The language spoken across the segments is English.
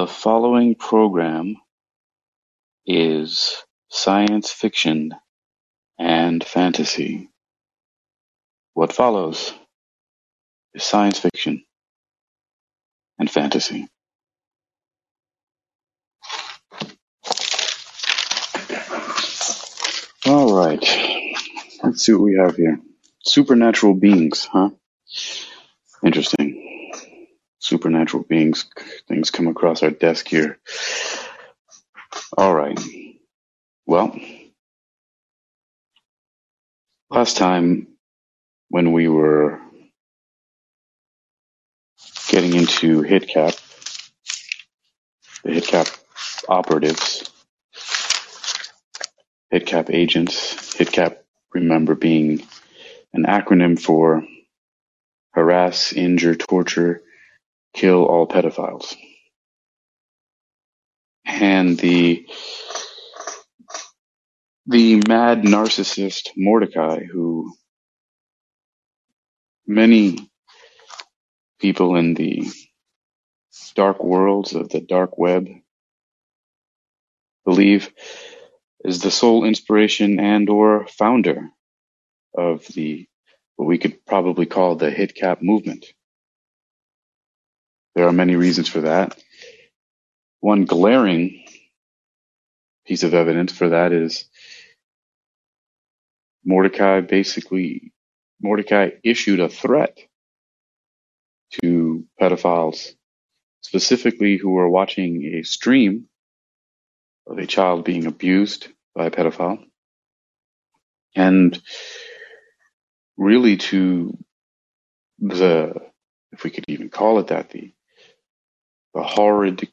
The following program is science fiction and fantasy. What follows is science fiction and fantasy. All right, let's see what we have here. Supernatural beings, huh? Interesting. Supernatural beings, things come across our desk here. All right. Well, last time when we were getting into HITKAP, the HITKAP operatives, HITKAP agents, HITKAP, remember being an acronym for harass, injure, torture, kill all pedophiles. And the the mad narcissist Mordekai, who many people in the dark worlds of the dark web believe is the sole inspiration and or founder of the what we could probably call the HITKAP movement. There are many reasons for that. One glaring piece of evidence for that is Mordekai basically Mordekai issued a threat to pedophiles, specifically who were watching a stream of a child being abused by a pedophile. And really to the, if we could even call it that, the, the horrid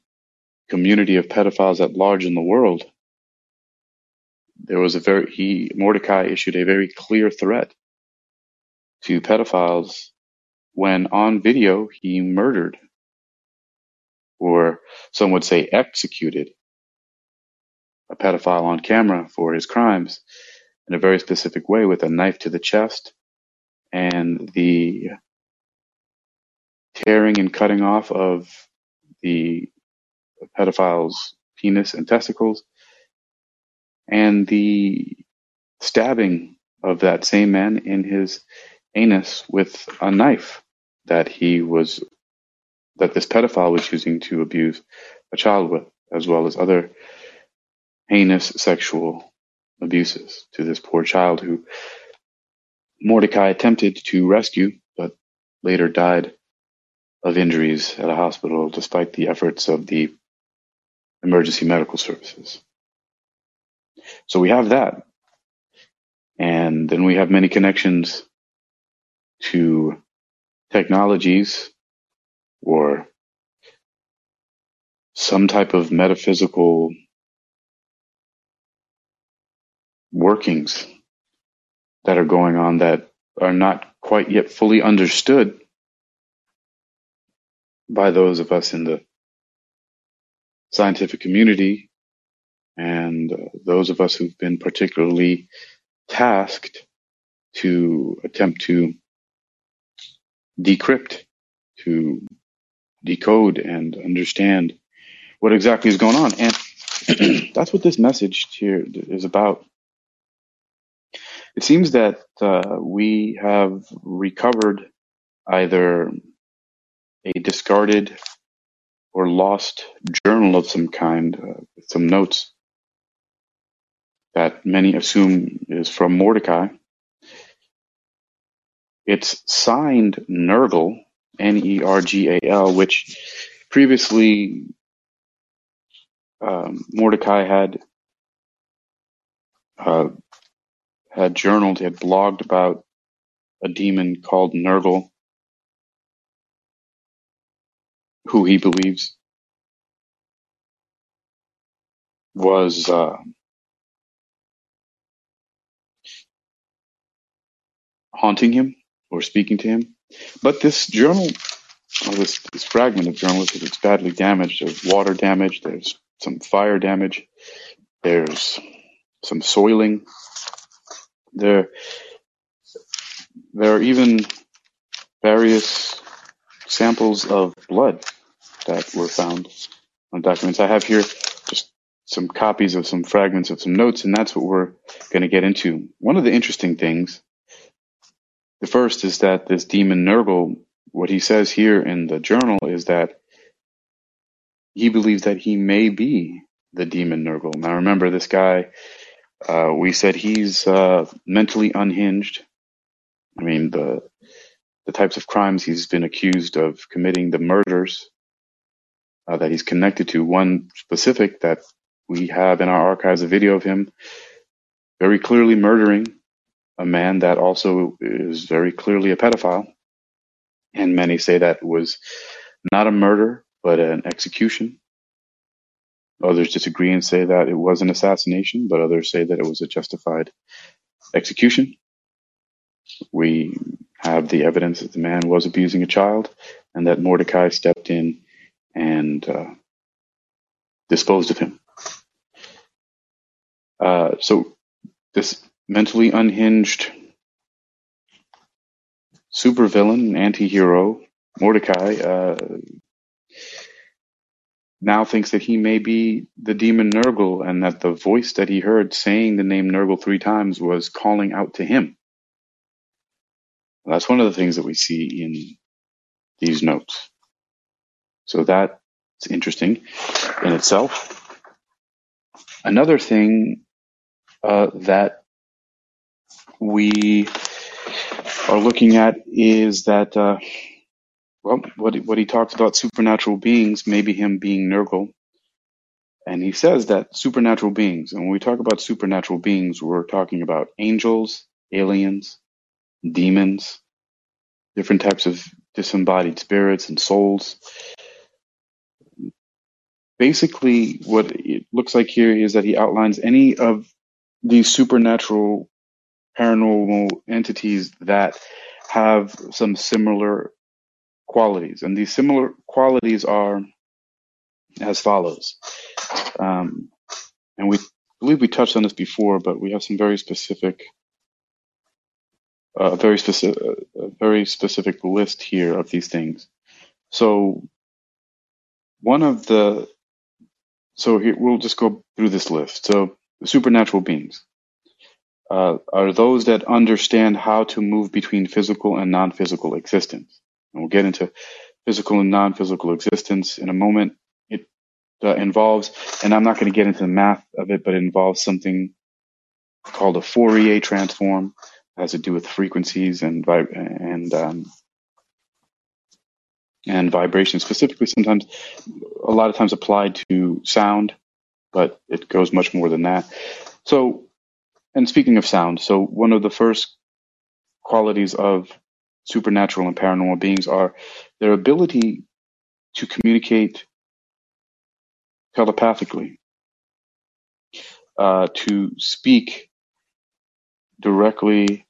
community of pedophiles at large in the world, there was a very, he, Mordekai issued a very clear threat to pedophiles when on video he murdered, or some would say executed, a pedophile on camera for his crimes in a very specific way with a knife to the chest and the tearing and cutting off of the pedophile's penis and testicles. And the stabbing of that same man in his anus with a knife that he was that this pedophile was using to abuse a child with as well as other heinous sexual abuses to this poor child who Mordekai attempted to rescue but later died of injuries at a hospital despite the efforts of the emergency medical services. So we have that. And then we have many connections to technologies or some type of metaphysical workings that are going on that are not quite yet fully understood by those of us in the scientific community and uh, those of us who've been particularly tasked to attempt to decrypt, to decode and understand what exactly is going on. And that's what this message here is about. It seems that uh, we have recovered either a discarded or lost journal of some kind, uh, with some notes that many assume is from Mordekai. It's signed Nergal, N-E-R-G-A-L, which previously um, Mordekai had uh, had journaled, had blogged about a demon called Nergal, who he believes was uh, haunting him or speaking to him. But this journal, or this, this fragment of journal, it's badly damaged. There's water damage. There's some fire damage. There's some soiling. There, there are even various samples of blood that were found on documents. I have here just some copies of some fragments of some notes, and that's what we're going to get into. One of the interesting things, the first is that this demon Nergal, what he says here in the journal is that he believes that he may be the demon Nergal. Now remember, this guy, uh, we said he's uh, mentally unhinged. I mean, the the types of crimes he's been accused of committing, the murders uh, that he's connected to. One specific that we have in our archives a video of him very clearly murdering a man that also is very clearly a pedophile. And many say that was not a murder, but an execution. Others disagree and say that it was an assassination, but others say that it was a justified execution. We have the evidence that the man was abusing a child and that Mordekai stepped in and uh, disposed of him. Uh, so this mentally unhinged supervillain, anti-hero, Mordekai, uh, now thinks that he may be the demon Nergal and that the voice that he heard saying the name Nergal three times was calling out to him. That's one of the things that we see in these notes. So that's interesting in itself. Another thing uh, that we are looking at is that, uh, well, what what he talks about supernatural beings, maybe him being Nergal, and he says that supernatural beings, and when we talk about supernatural beings, we're talking about angels, aliens, demons, different types of disembodied spirits and souls. Basically, what it looks like here is that he outlines any of these supernatural paranormal entities that have some similar qualities. And these similar qualities are as follows. Um, and we believe we touched on this before, but we have some very specific a very specific, a very specific list here of these things. So one of the, so here we'll just go through this list. So supernatural beings uh, are those that understand how to move between physical and non-physical existence. And we'll get into physical and non-physical existence in a moment. It uh, involves, and I'm not going to get into the math of it, but it involves something called a Fourier transform It has to do with frequencies and and um, and vibration specifically sometimes a lot of times applied to sound but it goes much more than that so and speaking of sound so one of the first qualities of supernatural and paranormal beings are their ability to communicate telepathically uh, to speak directly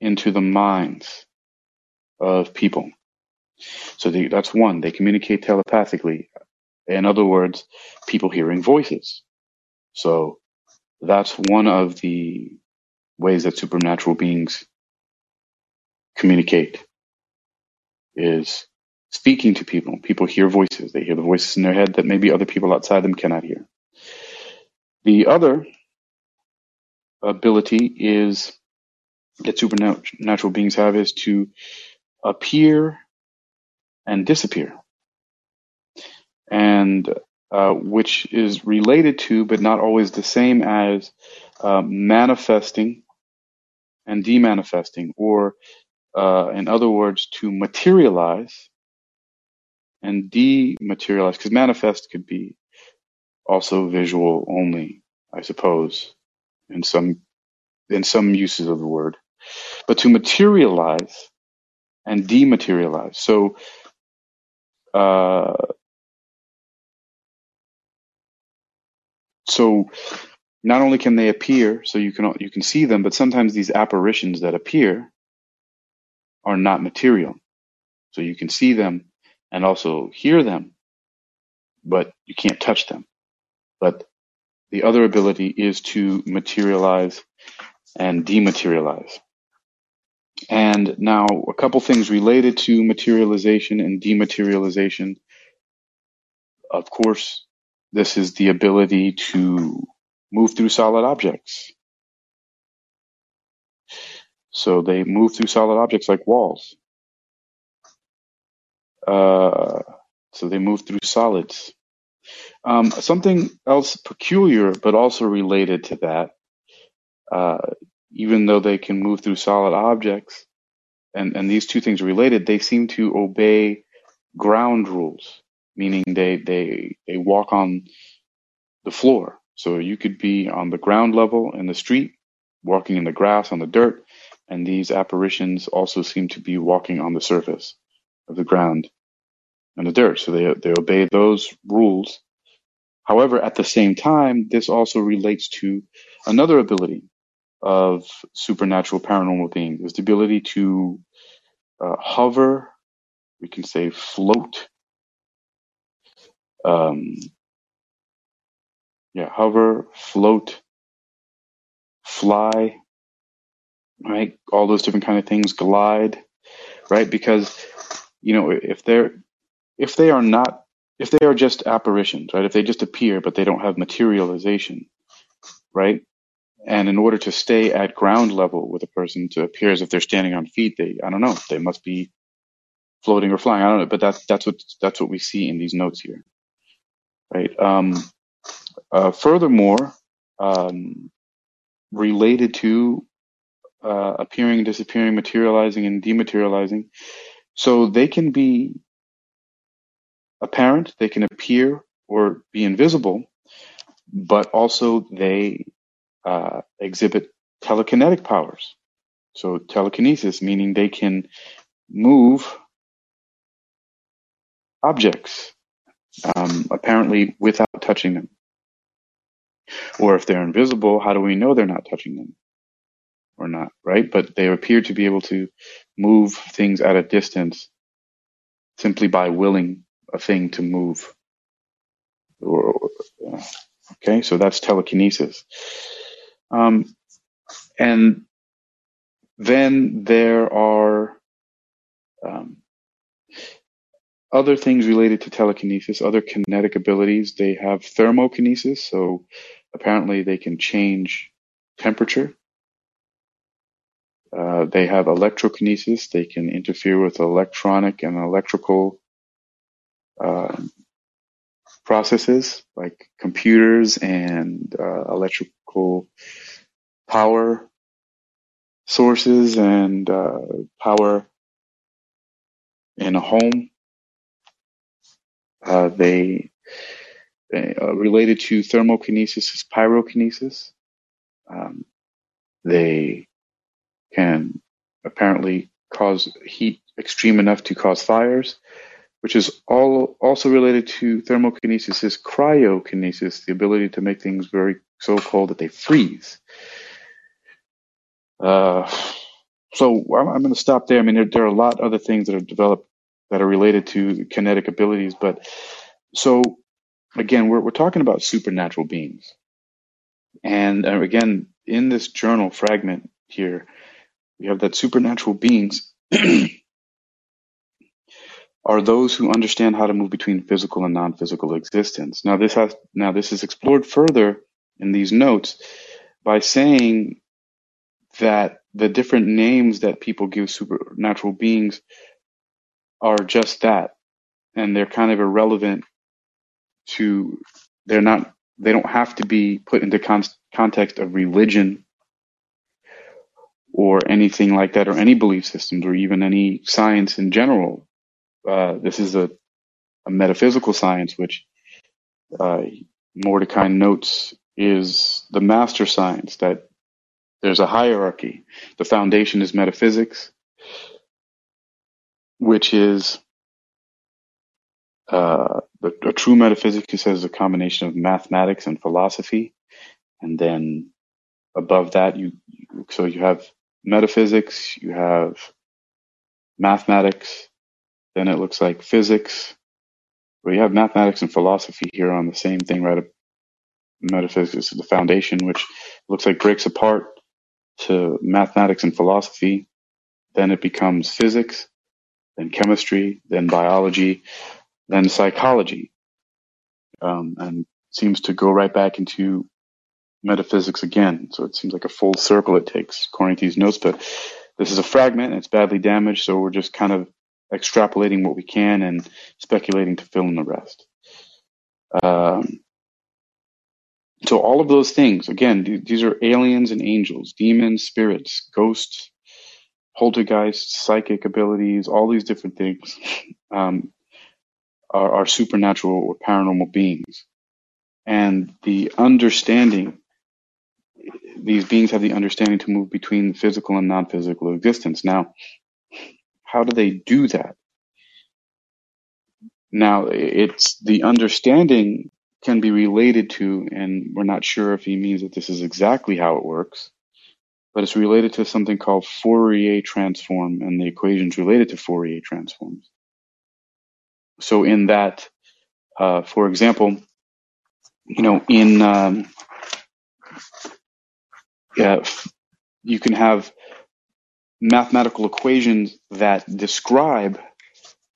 into the minds of people. So they, that's one, they communicate telepathically. In other words, people hearing voices. So that's one of the ways that supernatural beings communicate is speaking to people. People hear voices. They hear the voices in their head that maybe other people outside them cannot hear. The other ability is that supernatural beings have is to appear and disappear, and uh, which is related to, but not always the same as, uh, manifesting and demanifesting, or uh, in other words, to materialize and dematerialize, because manifest could be also visual only, I suppose, in some in some uses of the word but to materialize and dematerialize. So, uh, so not only can they appear, so you can you can see them, but sometimes these apparitions that appear are not material. So you can see them and also hear them, but you can't touch them. But the other ability is to materialize and dematerialize. And now a couple things related to materialization and dematerialization. of course, this is the ability to move through solid objects. So they move through solid objects like walls. Uh, so they move through solids. Um, something else peculiar, but also related to that, uh, even though they can move through solid objects, and, and these two things are related, they seem to obey ground rules, meaning they, they, they walk on the floor. So you could be on the ground level in the street, walking in the grass, on the dirt, and these apparitions also seem to be walking on the surface of the ground and the dirt. So they, they obey those rules. However, at the same time, this also relates to another ability of supernatural paranormal beings is the ability to uh, hover, we can say float, um, yeah, hover, float, fly, right? All those different kind of things, glide, right? Because you know, if they're if they are not if they are just apparitions, right? If they just appear but they don't have materialization, right? And in order to stay at ground level with a person to appear as if they're standing on feet, they I don't know, they must be floating or flying. I don't know, but that's that's what that's what we see in these notes here, right? Um, uh, furthermore, um, related to uh, appearing, disappearing, materializing, and dematerializing, so they can be apparent, they can appear or be invisible, but also they uh, exhibit telekinetic powers. So telekinesis, meaning they can move objects, um, apparently without touching them. Or if they're invisible, how do we know they're not touching them or not, right? But they appear to be able to move things at a distance simply by willing a thing to move. Uh, okay, so that's telekinesis. Um, and then there are um, other things related to telekinesis, other kinetic abilities. They have thermokinesis, so apparently they can change temperature. Uh, they have electrokinesis. They can interfere with electronic and electrical uh, processes like computers and uh, power sources and uh, power in a home. Uh, they, they uh, related to thermokinesis is pyrokinesis. Um, they can apparently cause heat extreme enough to cause fires which is all also related to thermokinesis, is cryokinesis, the ability to make things very so cold that they freeze. Uh, so I'm, I'm going to stop there. I mean, there, there, are a lot of other things that are developed that are related to kinetic abilities, but so again, we're we're talking about supernatural beings, and uh, again, in this journal fragment here, we have that supernatural beings are those who understand how to move between physical and non-physical existence. Now this has now this is explored further in these notes by saying that the different names that people give supernatural beings are just that and they're kind of irrelevant to they're not they don't have to be put into con- context of religion or anything like that or any belief systems or even any science in general uh, this is a, a, metaphysical science, which uh, Mordekai notes is the master science, that there's a hierarchy. The foundation is metaphysics, which is uh, the, a true metaphysics, he says, is a combination of mathematics and philosophy. And then above that, you, you so you have metaphysics, you have mathematics, then it looks like physics. We have mathematics and philosophy here on the same thing, right? Metaphysics is the foundation, which looks like breaks apart to mathematics and philosophy. Then it becomes physics, then chemistry, then biology, then psychology. um, and seems to go right back into metaphysics again. So it seems like a full circle it takes, according to these notes. But this is a fragment and it's badly damaged, so we're just kind of extrapolating what we can and speculating to fill in the rest. Um, so all of those things, again, these are aliens and angels, demons, spirits, ghosts, poltergeists, psychic abilities, all these different things um, are, are supernatural or paranormal beings. And the understanding these beings have the understanding to move between physical and non-physical existence. Now, how do they do that? Now, it's the understanding can be related to, and we're not sure if he means that this is exactly how it works, but it's related to something called Fourier transform and the equations related to Fourier transforms. So in that, uh, for example, you know, in um, yeah, you can have mathematical equations that describe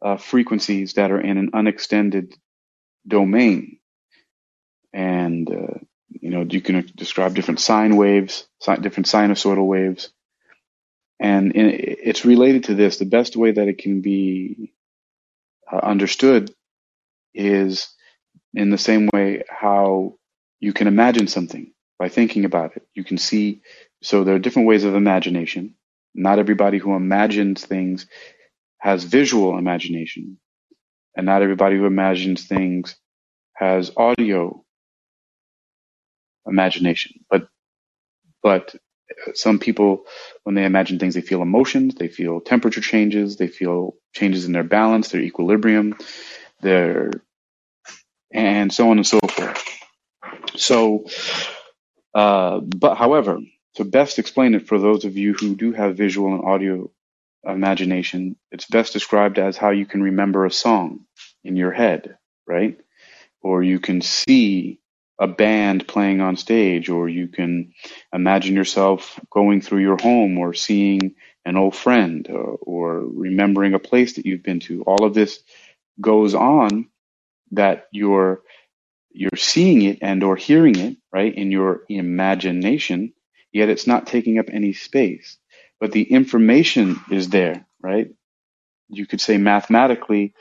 uh, frequencies that are in an unextended domain. And, uh, you know, you can describe different sine waves, different sinusoidal waves. And it's related to this. The best way that it can be uh, understood is in the same way how you can imagine something by thinking about it. You can see, so there are different ways of imagination. Not everybody who imagines things has visual imagination, and not everybody who imagines things has audio imagination. But, but some people, when they imagine things, they feel emotions, they feel temperature changes, they feel changes in their balance, their equilibrium, their, and so on and so forth. So, uh, but however, to best explain it for those of you who do have visual and audio imagination, it's best described as how you can remember a song in your head, right? Or you can see a band playing on stage, or you can imagine yourself going through your home or seeing an old friend or, or remembering a place that you've been to. All of this goes on that you're you're seeing it and or hearing it, right, in your imagination, yet it's not taking up any space. But the information is there, right? You could say mathematically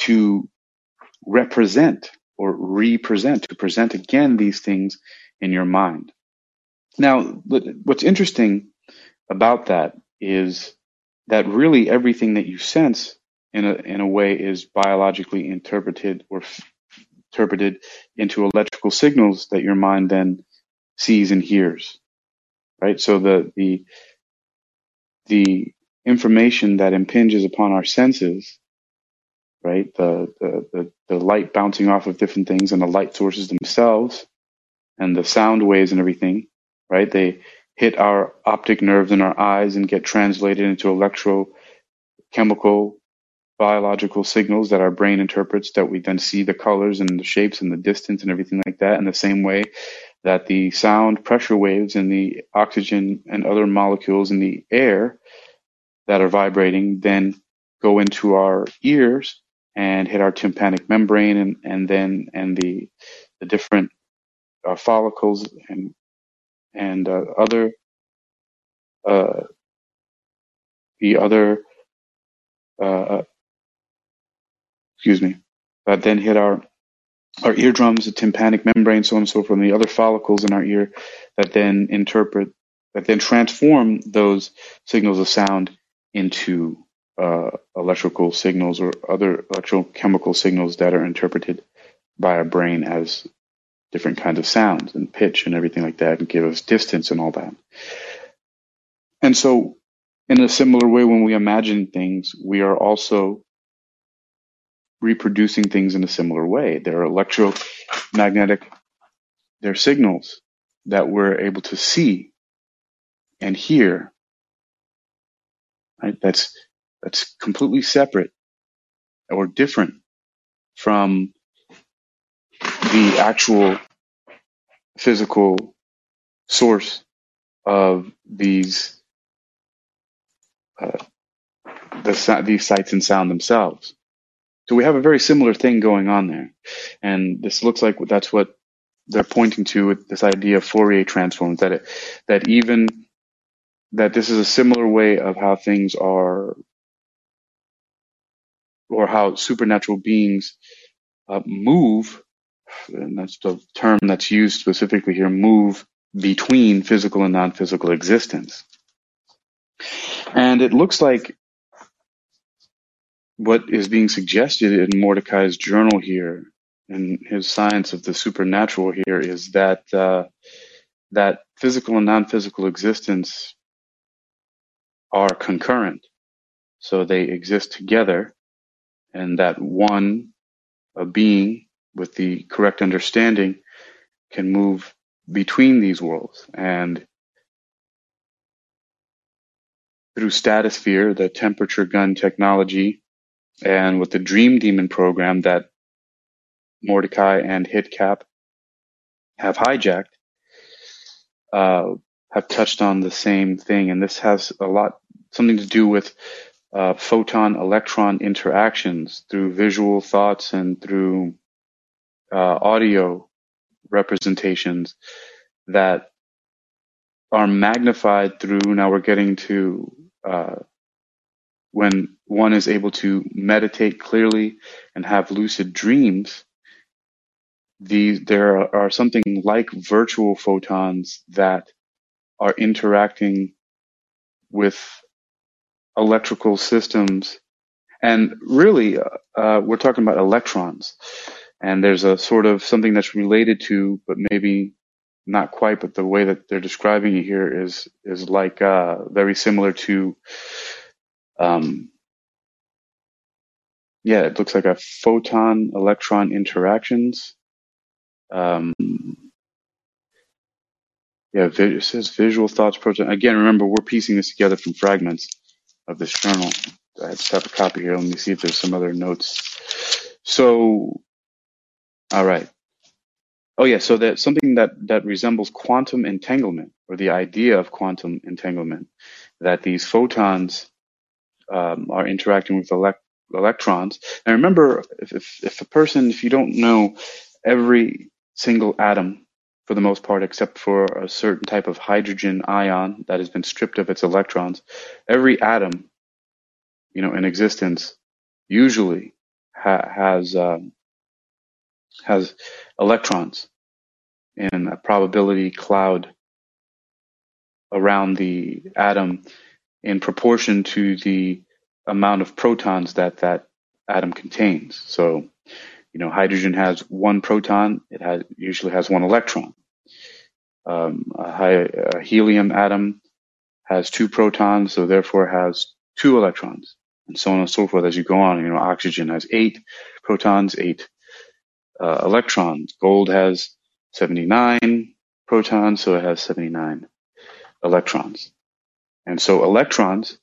to represent or represent, to present again these things in your mind. Now, what's interesting about that is that really everything that you sense in a, in a way is biologically interpreted or interpreted into electrical signals that your mind then sees and hears. Right? So the the the information that impinges upon our senses, right? The, the the the light bouncing off of different things and the light sources themselves and the sound waves and everything, right? They hit our optic nerves in our eyes and get translated into electrochemical biological signals that our brain interprets that we then see the colors and the shapes and the distance and everything like that in the same way that the sound pressure waves and the oxygen and other molecules in the air that are vibrating then go into our ears and hit our tympanic membrane and, and then and the the different uh, follicles and and uh, other uh, the other uh, excuse me, that then hit our our eardrums, the tympanic membrane, so on and so forth, and the other follicles in our ear that then interpret, that then transform those signals of sound into uh, electrical signals or other electrochemical signals that are interpreted by our brain as different kinds of sounds and pitch and everything like that and give us distance and all that. And so in a similar way, when we imagine things, we are also reproducing things in a similar way. There are electromagnetic, there are signals that we're able to see and hear. Right? That's that's completely separate or different from the actual physical source of these uh, the, these sights and sound themselves So we have a very similar thing going on there. And this looks like that's what they're pointing to with this idea of Fourier transforms, that it, that even that this is a similar way of how things are or how supernatural beings uh, move, and that's the term that's used specifically here, move between physical and non-physical existence. And it looks like what is being suggested in Mordekai's journal here, in his science of the supernatural here, is that uh, that physical and non-physical existence are concurrent, so they exist together, and that one, a being with the correct understanding, can move between these worlds and through Statisphere, the temperature gun technology, and with the Dream Demon program that Mordekai and HITKAP have hijacked, uh, have touched on the same thing. And this has a lot, something to do with uh, photon electron interactions through visual thoughts and through uh, audio representations that are magnified through now we're getting to uh, when one is able to meditate clearly and have lucid dreams, these there are, something like virtual photons that are interacting with electrical systems. And really, uh, uh, we're talking about electrons. And there's a sort of something that's related to, but maybe not quite, but the way that they're describing it here is, is like, uh, very similar to um, yeah, it looks like a photon electron interactions. Um, yeah, it says visual thoughts proton. Again, remember we're piecing this together from fragments of this journal. I just have a copy here. Let me see if there's some other notes. So, all right. Oh yeah, so that something that that resembles quantum entanglement, or the idea of quantum entanglement, that these photons um, are interacting with elect- electrons. And remember, if, if, if a person, if you don't know every single atom for the most part, except for a certain type of hydrogen ion that has been stripped of its electrons, every atom, you know, in existence usually ha- has um, has electrons in a probability cloud around the atom in proportion to the amount of protons that that atom contains. So, you know, hydrogen has one proton. It has usually has one electron. Um, a, high, a helium atom has two protons, so therefore has two electrons, and so on and so forth as you go on. You know, oxygen has eight protons, eight uh, electrons. Gold has 79 protons, so it has 79 electrons. And so electrons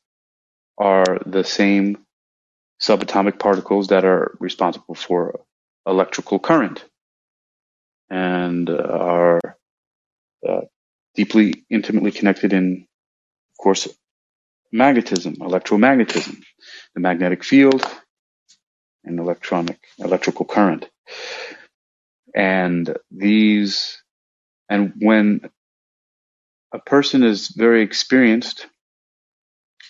are the same subatomic particles that are responsible for electrical current and are uh, deeply, intimately connected in, of course, magnetism, electromagnetism, the magnetic field, and electronic, electrical current. And these, and when a person is very experienced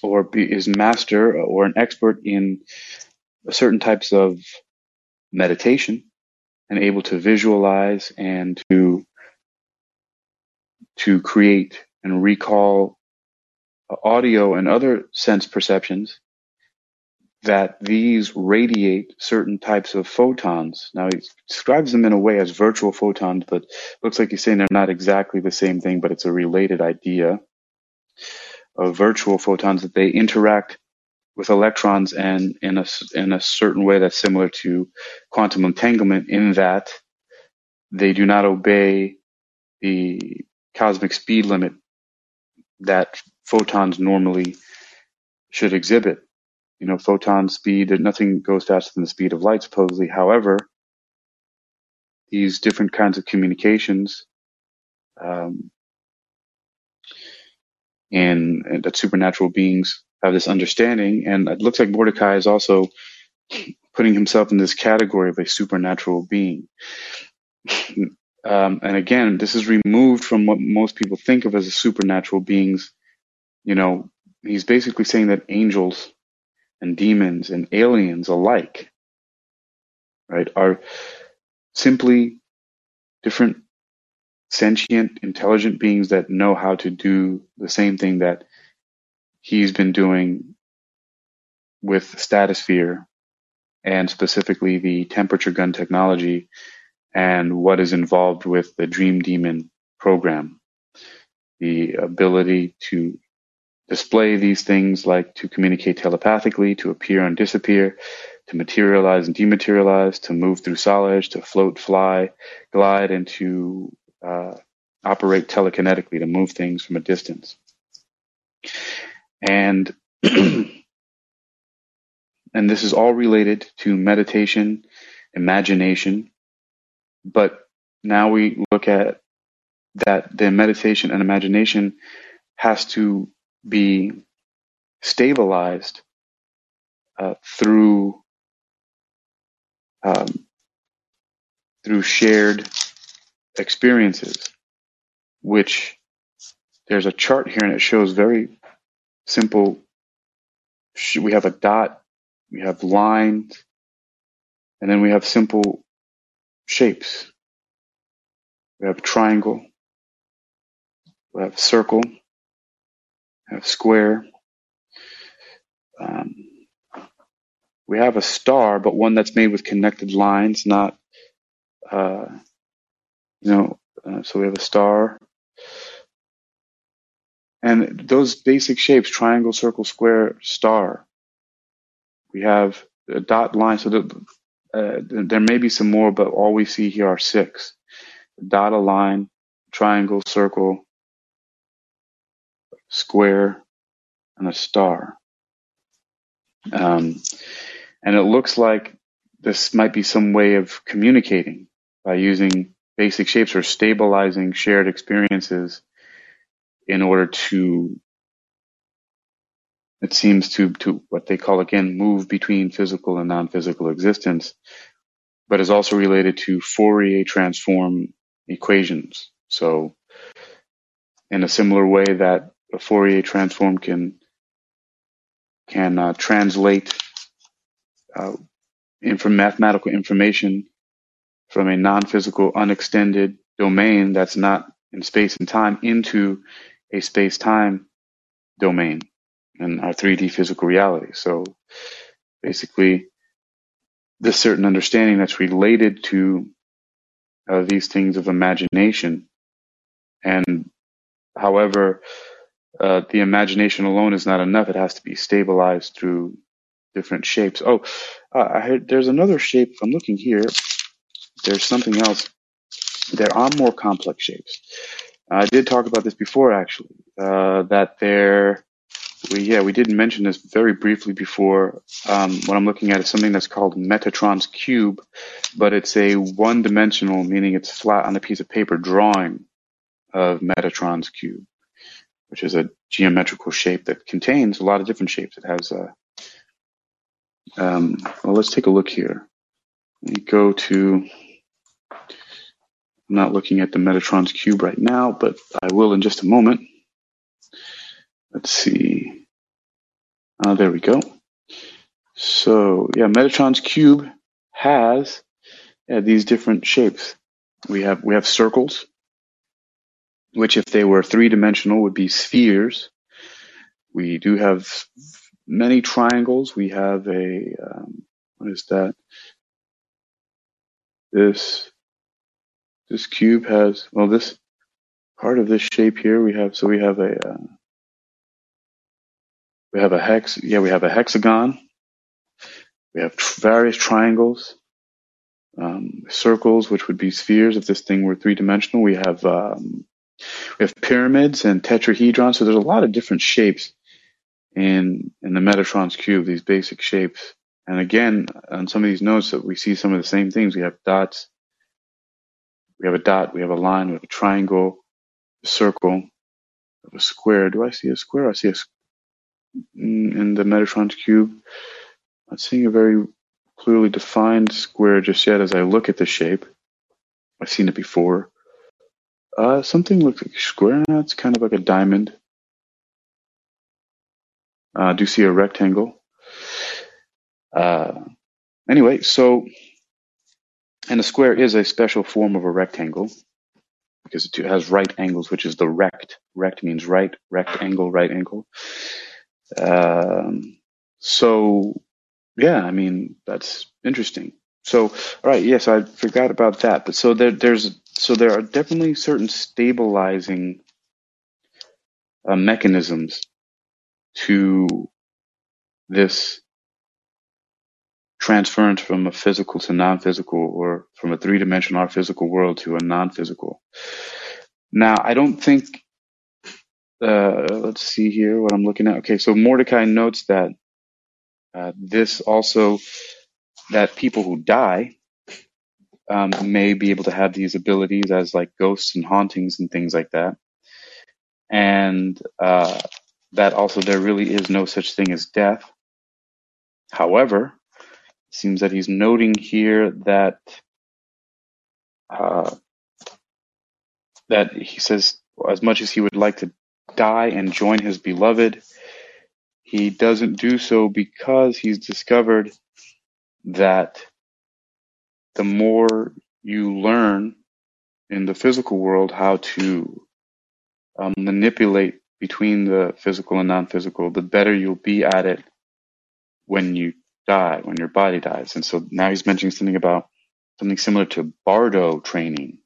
or be, is master or an expert in certain types of meditation and able to visualize and to to create and recall audio and other sense perceptions that these radiate certain types of photons. Now he describes them in a way as virtual photons, but looks like he's saying they're not exactly the same thing, but it's a related idea of virtual photons that they interact with electrons and in a, in a certain way that's similar to quantum entanglement in that they do not obey the cosmic speed limit that photons normally should exhibit. You know, photon speed, nothing goes faster than the speed of light, supposedly. However, these different kinds of communications um, and, and that supernatural beings have this understanding. And it looks like Mordekai is also putting himself in this category of a supernatural being. um, and again, this is removed from what most people think of as a supernatural beings. You know, he's basically saying that angels and demons and aliens alike, right, are simply different sentient, intelligent beings that know how to do the same thing that he's been doing with Statisphere and specifically the temperature gun technology and what is involved with the Dream Demon program. The ability to display these things like to communicate telepathically, to appear and disappear, to materialize and dematerialize, to move through solid, to float, fly, glide, and to uh, operate telekinetically, to move things from a distance. And and this is all related to meditation, imagination, but now we look at that the meditation and imagination has to be stabilized uh, through um, through shared experiences, which there's a chart here and it shows very simple. We have a dot, we have lines, and then we have simple shapes. We have triangle, we have circle, have square. Um, we have a star, but one that's made with connected lines, not, uh, you know, uh, so we have a star. And those basic shapes, triangle, circle, square, star, we have a dot line. So the, uh, there may be some more, but all we see here are six. Dot, a line, triangle, circle, square, and a star. Um, and it looks like this might be some way of communicating by using basic shapes or stabilizing shared experiences in order to it seems to to what they call again move between physical and non-physical existence but is also related to Fourier transform equations so in a similar way that a Fourier transform can can uh, translate uh, from mathematical information from a non-physical unextended domain that's not in space and time into a space-time domain in our 3D physical reality. So basically, this certain understanding that's related to uh, these things of imagination. And however, uh, the imagination alone is not enough. It has to be stabilized through different shapes. Oh, uh, I heard there's another shape. I'm looking here. There's something else. There are more complex shapes. I did talk about this before, actually. Uh, that there, we yeah, we didn't mention this very briefly before. Um, what I'm looking at is something that's called Metatron's cube, but it's a one-dimensional, meaning it's flat on a piece of paper drawing of Metatron's cube, which is a geometrical shape that contains a lot of different shapes. It has a um, well, let's take a look here. Go to, I'm not looking at the Metatron's cube right now, but I will in just a moment. Let's see. Uh, there we go. So yeah, Metatron's cube has yeah, these different shapes. We have we have circles, which if they were three dimensional would be spheres. We do have many triangles. We have a, um, what is that? This, this cube has, well, this part of this shape here we have, so we have a, uh, we have a hex, yeah, we have a hexagon. We have tr- various triangles, um, circles, which would be spheres if this thing were three dimensional. We have, um, we have pyramids and tetrahedrons. So there's a lot of different shapes in in the Metatron's cube, these basic shapes. And again, on some of these notes that we see some of the same things. We have dots, we have a dot, we have a line, we have a triangle, a circle, a square. Do I see a square? I see a mm, in the Metatron's cube. I'm seeing a very clearly defined square just yet as I look at the shape. I've seen it before. Uh, something looks like square. It's kind of like a diamond. Uh, do you see a rectangle. Uh, anyway, so, and a square is a special form of a rectangle because it has right angles, which is the rect. Rect means right, rectangle, right angle. Um, so, yeah, I mean, that's interesting. So, all right, yes, I forgot about that. But so there, there's, so there are definitely certain stabilizing uh, mechanisms to this transference from a physical to non-physical or from a three-dimensional or physical world to a non-physical. Now, I don't think, uh, let's see here what I'm looking at. Okay, so Mordekai notes that uh, this also, that people who die um, may be able to have these abilities as like ghosts and hauntings and things like that. And uh, that also there really is no such thing as death. However, it seems that he's noting here that uh, that he says as much as he would like to die and join his beloved, he doesn't do so because he's discovered that the more you learn in the physical world how to um, manipulate between the physical and non-physical, the better you'll be at it when you die, when your body dies. And so now he's mentioning something about something similar to bardo training.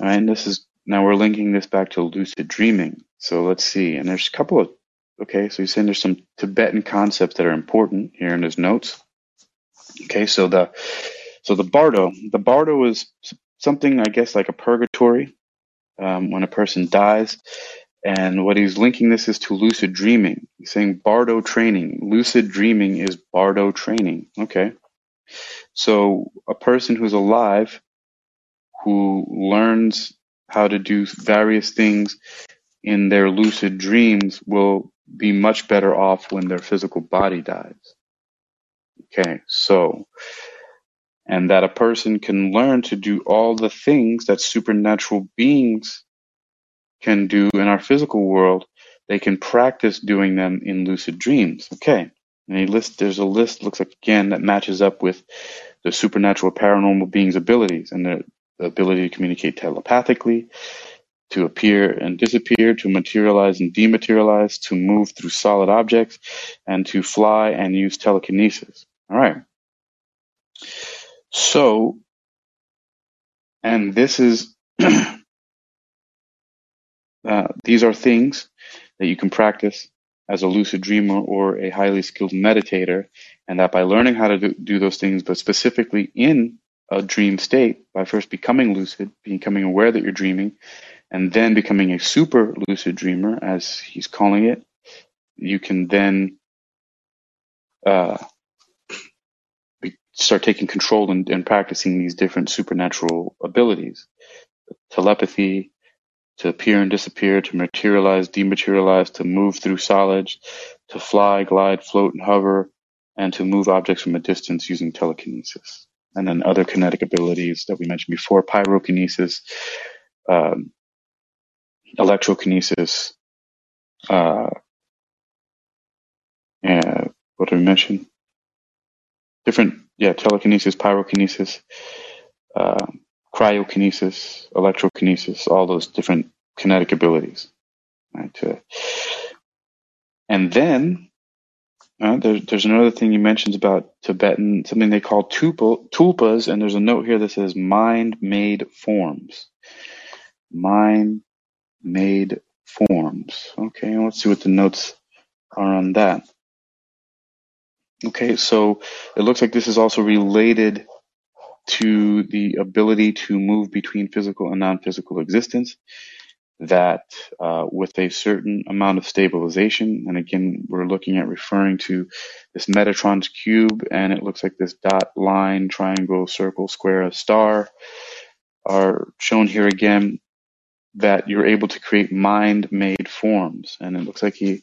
And this is now we're linking this back to lucid dreaming. So let's see. And there's a couple of okay, so he's saying there's some Tibetan concepts that are important here in his notes. Okay, so the so the bardo, the bardo is something I guess like a purgatory um, when a person dies. And what he's linking this is to lucid dreaming. He's saying bardo training. Lucid dreaming is bardo training. Okay. So a person who's alive who learns how to do various things in their lucid dreams will be much better off when their physical body dies. Okay, so, and that a person can learn to do all the things that supernatural beings can do in our physical world, they can practice doing them in lucid dreams. Okay. And he list there's a list looks like again that matches up with the supernatural paranormal beings' abilities and the, the ability to communicate telepathically, to appear and disappear, to materialize and dematerialize, to move through solid objects, and to fly and use telekinesis. All right. So, and this is Uh, these are things that you can practice as a lucid dreamer or a highly skilled meditator, and that by learning how to do, do those things, but specifically in a dream state, by first becoming lucid, becoming aware that you're dreaming, and then becoming a super lucid dreamer, as he's calling it, you can then uh, start taking control and, and practicing these different supernatural abilities telepathy, to appear and disappear, to materialize, dematerialize, to move through solids, to fly, glide, float, and hover, and to move objects from a distance using telekinesis. And then other kinetic abilities that we mentioned before, pyrokinesis, um, electrokinesis, uh, and what did we mention? Different, yeah, telekinesis, pyrokinesis, uh, cryokinesis, electrokinesis, all those different kinetic abilities. Right? And then uh, there, there's another thing you mentioned about Tibetan, something they call tulpas, and there's a note here that says mind-made forms. Mind-made forms. Okay, let's see what the notes are on that. Okay, so it looks like this is also related to the ability to move between physical and non-physical existence that uh, with a certain amount of stabilization, and again, we're looking at referring to this Metatron's cube, and it looks like this dot, line, triangle, circle, square, star are shown here again, that you're able to create mind-made forms. And it looks like he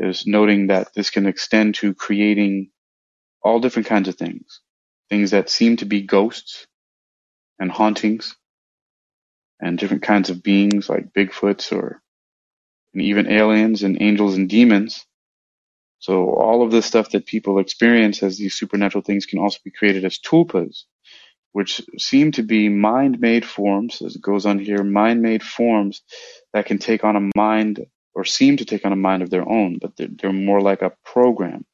is noting that this can extend to creating all different kinds of things. Things that seem to be ghosts and hauntings and different kinds of beings like Bigfoots or and even aliens and angels and demons. So all of the stuff that people experience as these supernatural things can also be created as tulpas, which seem to be mind-made forms, as it goes on here, mind-made forms that can take on a mind or seem to take on a mind of their own, but they're, they're more like a program.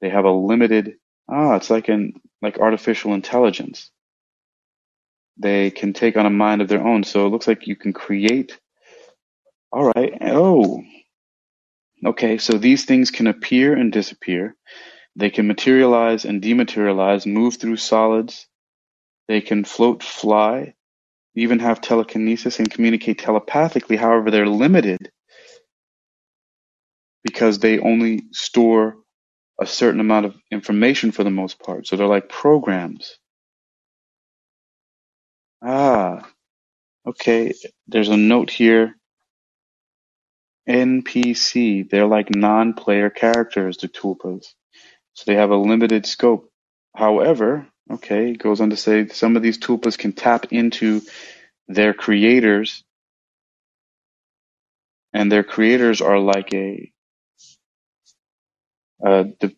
They have a limited, ah, it's like an, like artificial intelligence. They can take on a mind of their own. So it looks like you can create. All right. Oh, okay. So these things can appear and disappear. They can materialize and dematerialize, move through solids. They can float, fly, even have telekinesis and communicate telepathically. However, they're limited because they only store a certain amount of information for the most part. So they're like programs. Ah, okay. There's a note here. NPC. They're like non-player characters, the tulpas. So they have a limited scope. However, okay, it goes on to say some of these tulpas can tap into their creators, and their creators are like a, a de-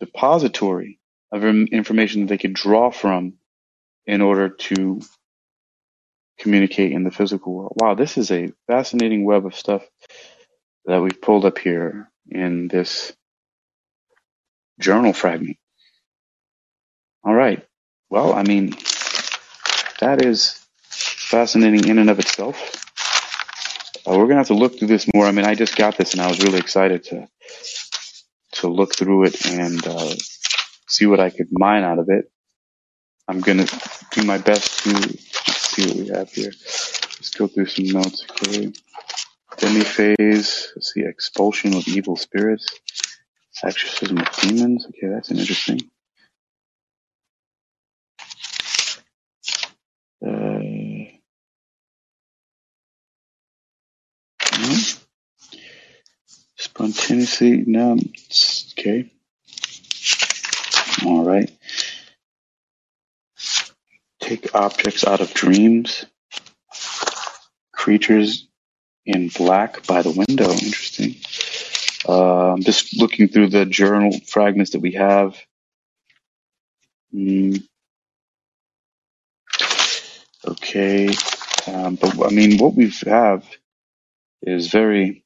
depository of information that they could draw from in order to communicate in the physical world. Wow, this is a fascinating web of stuff that we've pulled up here in this journal fragment. All right. Well, I mean, that is fascinating in and of itself. Uh, we're gonna have to look through this more. I mean, I just got this and I was really excited to to look through it and uh, see what I could mine out of it. I'm gonna do my best to see what we have here. Let's go through some notes. Okay. Demi-phase, let's see, expulsion of evil spirits, exorcism of demons. Okay, that's an interesting. Spontaneously, no, okay. All right. Take objects out of dreams. Creatures in black by the window. Interesting. I'm just looking through the journal fragments that we have. Mm. Okay. Um, but I mean, what we have is very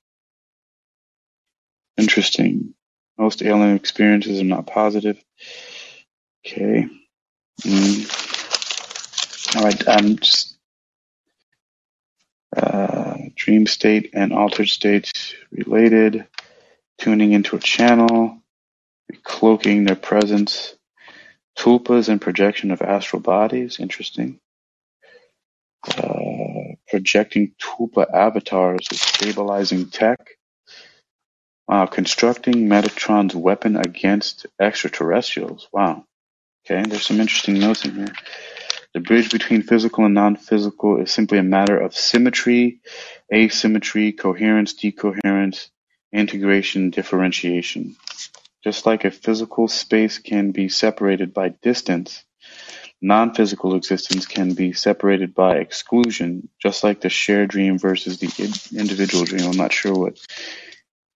interesting. Most alien experiences are not positive. Okay. Mm. All right. I'm just uh, dream state and altered states related, tuning into a channel, cloaking their presence, tulpas and projection of astral bodies, interesting. Uh, projecting tulpa avatars stabilizing tech. Wow, constructing Metatron's weapon against extraterrestrials. Wow. Okay, there's some interesting notes in here. The bridge between physical and non-physical is simply a matter of symmetry, asymmetry, coherence, decoherence, integration, differentiation. Just like a physical space can be separated by distance, non-physical existence can be separated by exclusion, just like the shared dream versus the individual dream. I'm not sure what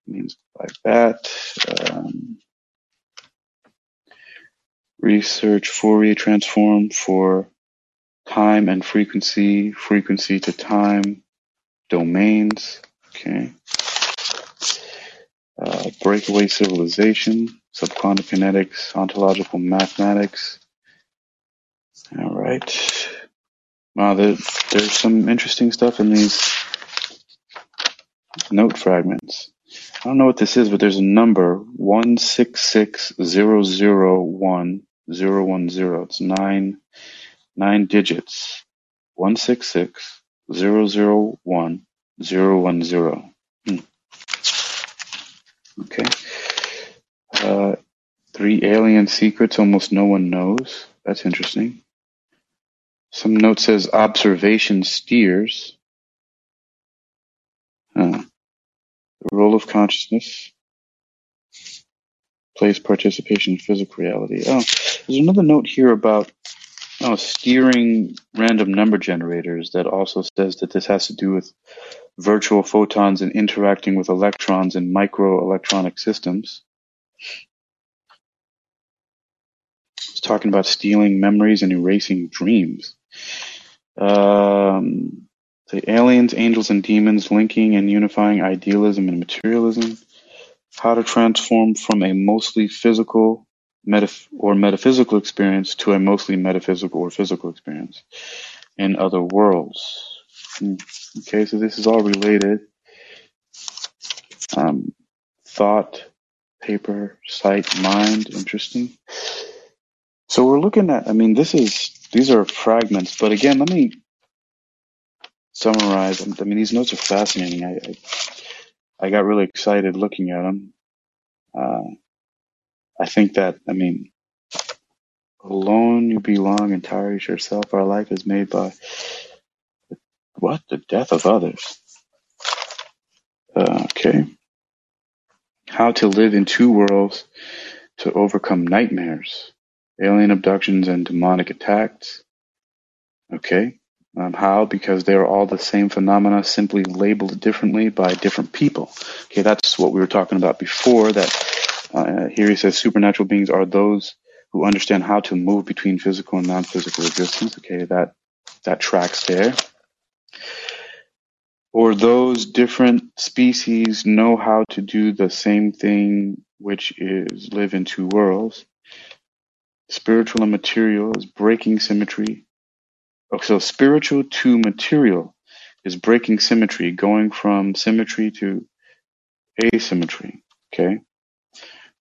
means by that. Um, research Fourier transform for time and frequency, frequency to time, domains, okay. Uh, breakaway civilization, subquantum kinetics, ontological mathematics. All right. Wow, there, there's some interesting stuff in these note fragments. I don't know what this is, but there's a number one six six zero zero one zero one zero. It's nine nine digits, one six six zero zero one zero one zero. Hmm. Okay. Uh, three alien secrets almost no one knows. That's interesting. Some note says observation steers. Huh. The role of consciousness. place participation in physical reality. Oh, there's another note here about oh, steering random number generators that also says that this has to do with virtual photons and interacting with electrons in microelectronic systems. It's talking about stealing memories and erasing dreams. Um, the aliens, angels, and demons linking and unifying idealism and materialism. How to transform from a mostly physical or metaphysical experience to a mostly metaphysical or physical experience in other worlds. Hmm. Okay, so this is all related. Um, thought, paper, sight, mind, interesting. So we're looking at, I mean, this is, these are fragments, but again, let me summarize. I mean, these notes are fascinating. I, I, I got really excited looking at them. Uh, I think that, I mean, alone you belong, entire yourself. Our life is made by what? The death of others. Uh, okay. How to live in two worlds to overcome nightmares, alien abductions, and demonic attacks. Okay. Um, how? Because they're all the same phenomena, simply labeled differently by different people. Okay, that's what we were talking about before. That uh, here he says supernatural beings are those who understand how to move between physical and non-physical existence. Okay, that that tracks there. Or those different species know how to do the same thing, which is live in two worlds. Spiritual and material is breaking symmetry so spiritual to material is breaking symmetry, going from symmetry to asymmetry. Okay.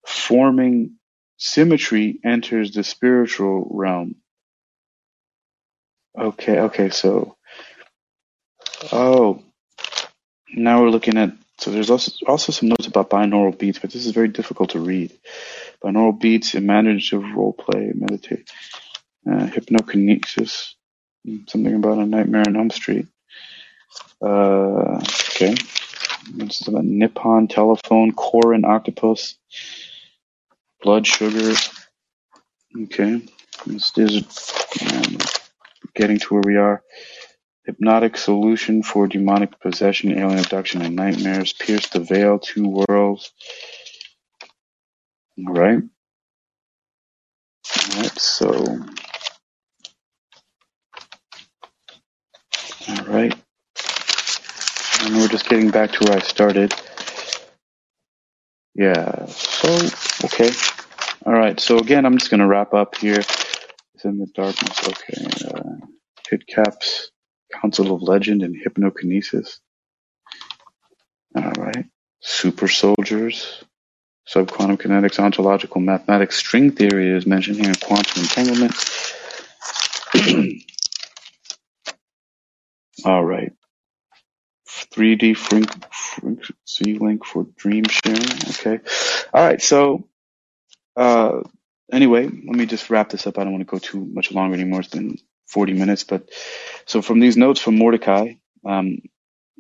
Forming symmetry enters the spiritual realm. Okay, okay, so oh now we're looking at so there's also also some notes about binaural beats, but this is very difficult to read. Binaural beats, imaginative role play, meditate, uh, hypnokinesis, Something about a Nightmare on Elm Street. Uh, okay. Is about Nippon Telephone, Core and Octopus, Blood Sugar. Okay. This is um, getting to where we are. Hypnotic solution for demonic possession, alien abduction, and nightmares. Pierce the veil, two worlds. All right. All right. So right. And we're just getting back to where I started. Yeah. So, okay. All right. So again, I'm just going to wrap up here. It's in the darkness. Okay. Uh, Pit Caps, Council of Legend, and Hypnokinesis. All right. Super Soldiers, Subquantum Kinetics, Ontological Mathematics, String Theory is mentioned here, Quantum Entanglement. All right. 3D frequency link for dream sharing. Okay. All right. So, uh, anyway, let me just wrap this up. I don't want to go too much longer anymore. It's been 40 minutes, but so from these notes from Mordekai, um,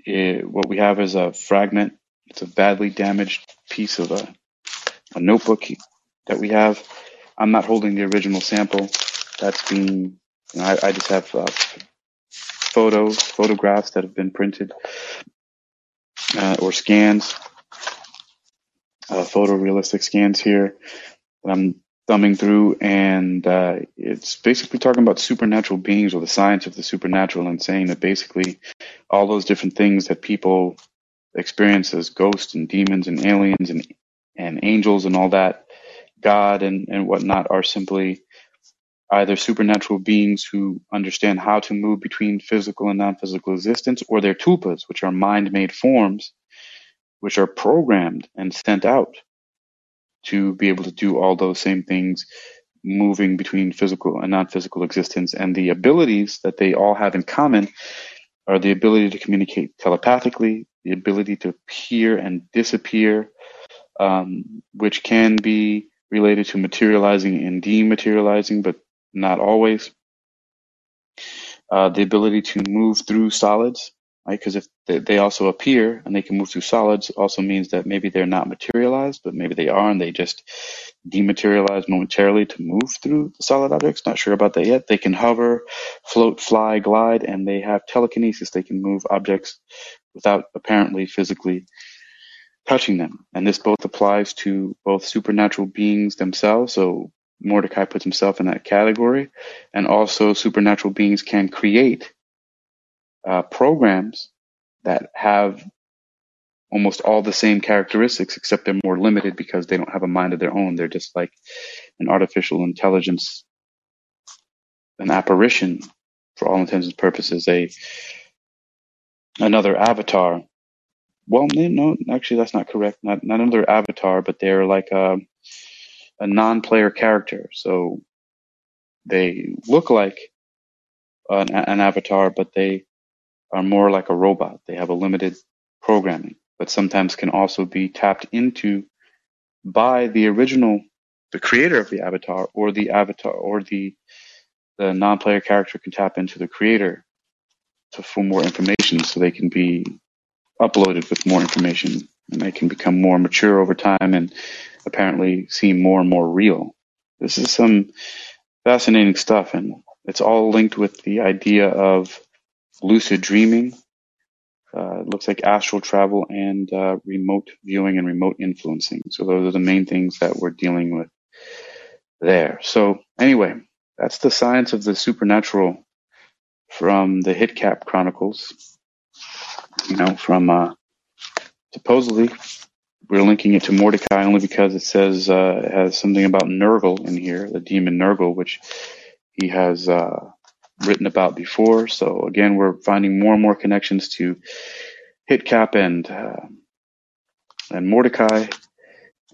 it, what we have is a fragment. It's a badly damaged piece of a, a notebook that we have. I'm not holding the original sample. That's being, you know, I, I just have uh, photos, photographs that have been printed uh, or scans, uh, photorealistic scans here that I'm thumbing through, and uh, it's basically talking about supernatural beings or the science of the supernatural, and saying that basically all those different things that people experience as ghosts and demons and aliens and and angels and all that, God and and whatnot, are simply either supernatural beings who understand how to move between physical and non-physical existence, or they're tulpas, which are mind-made forms, which are programmed and sent out to be able to do all those same things, moving between physical and non-physical existence. And the abilities that they all have in common are the ability to communicate telepathically, the ability to appear and disappear, um, which can be related to materializing and dematerializing, but not always. Uh, the ability to move through solids, right? Because if they, they also appear and they can move through solids, also means that maybe they're not materialized, but maybe they are, and they just dematerialize momentarily to move through solid objects. Not sure about that yet. They can hover, float, fly, glide, and they have telekinesis. They can move objects without apparently physically touching them. And this both applies to both supernatural beings themselves. So Mordekai puts himself in that category, and also supernatural beings can create uh, programs that have almost all the same characteristics, except they're more limited because they don't have a mind of their own. They're just like an artificial intelligence, an apparition for all intents and purposes, a another avatar. Well, no, actually, that's not correct. Not not another avatar, but they're like a a non-player character. So they look like an, an avatar, but they are more like a robot. They have a limited programming, but sometimes can also be tapped into by the original, the creator of the avatar, or the avatar, or the the non-player character can tap into the creator to, for more information, so they can be uploaded with more information, and they can become more mature over time, and apparently seem more and more real. This is some fascinating stuff, and it's all linked with the idea of lucid dreaming. Uh, it looks like astral travel and uh, remote viewing and remote influencing. So those are the main things that we're dealing with there. So anyway, that's the science of the supernatural from the HITKAP Chronicles. You know, from uh, supposedly we're linking it to Mordekai only because it says uh, it has something about Nergal in here, the demon Nergal, which he has uh, written about before. So again, we're finding more and more connections to HITKAP and uh, and Mordekai,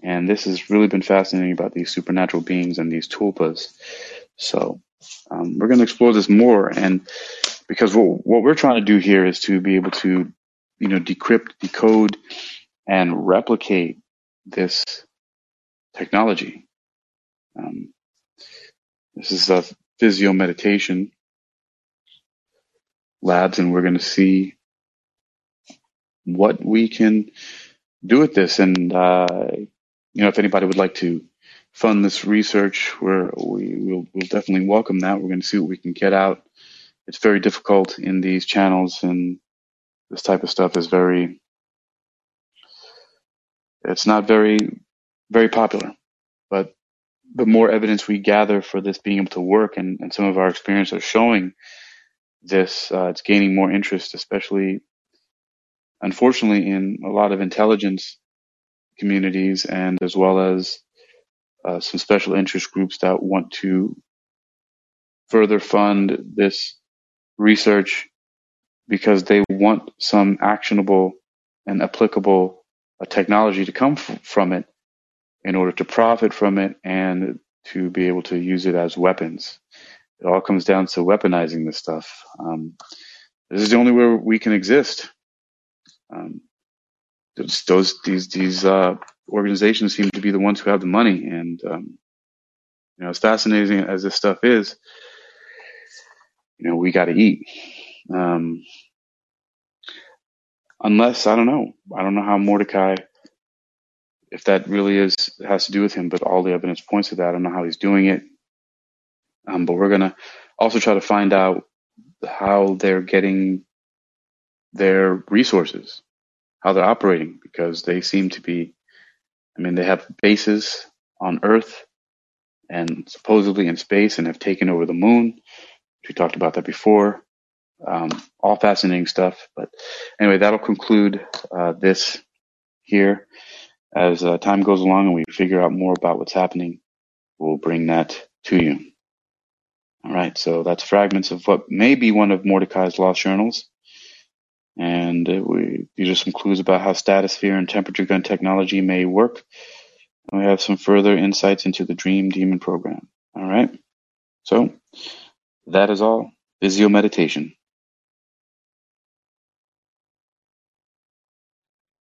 and this has really been fascinating about these supernatural beings and these tulpas. So um, we're going to explore this more, and because what what we're trying to do here is to be able to, you know, decrypt, decode, and replicate this technology. Um, this is a physio meditation labs and we're going to see what we can do with this. And, uh, you know, if anybody would like to fund this research, we're, we will we'll definitely welcome that. We're going to see what we can get out. It's very difficult in these channels and this type of stuff is very, it's not very, very popular, but the more evidence we gather for this being able to work and, and some of our experience are showing this. Uh, it's gaining more interest, especially, unfortunately, in a lot of intelligence communities and as well as uh, some special interest groups that want to further fund this research because they want some actionable and applicable uh, technology to come f- from it in order to profit from it and to be able to use it as weapons it all comes down to weaponizing this stuff. Um, this is the only way we can exist. Um, those, those these these uh, organizations seem to be the ones who have the money, and um, you know, as fascinating as this stuff is, you know, we got to eat. Um, unless I don't know, I don't know how Mordekai, if that really is has to do with him, but all the evidence points to that. I don't know how he's doing it. Um, but we're to also try to find out how they're getting their resources, how they're operating, because they seem to be, I mean, they have bases on Earth and supposedly in space and have taken over the moon. We talked about that before. Um, all fascinating stuff. But anyway, that'll conclude uh, this here. As uh, time goes along and we figure out more about what's happening, we'll bring that to you. All right, so that's fragments of what may be one of Mordekai's lost journals. And uh, we, these are some clues about how Statisphere and temperature gun technology may work. And we have some further insights into the Dream Demon program. All right, so that is all. Physio meditation.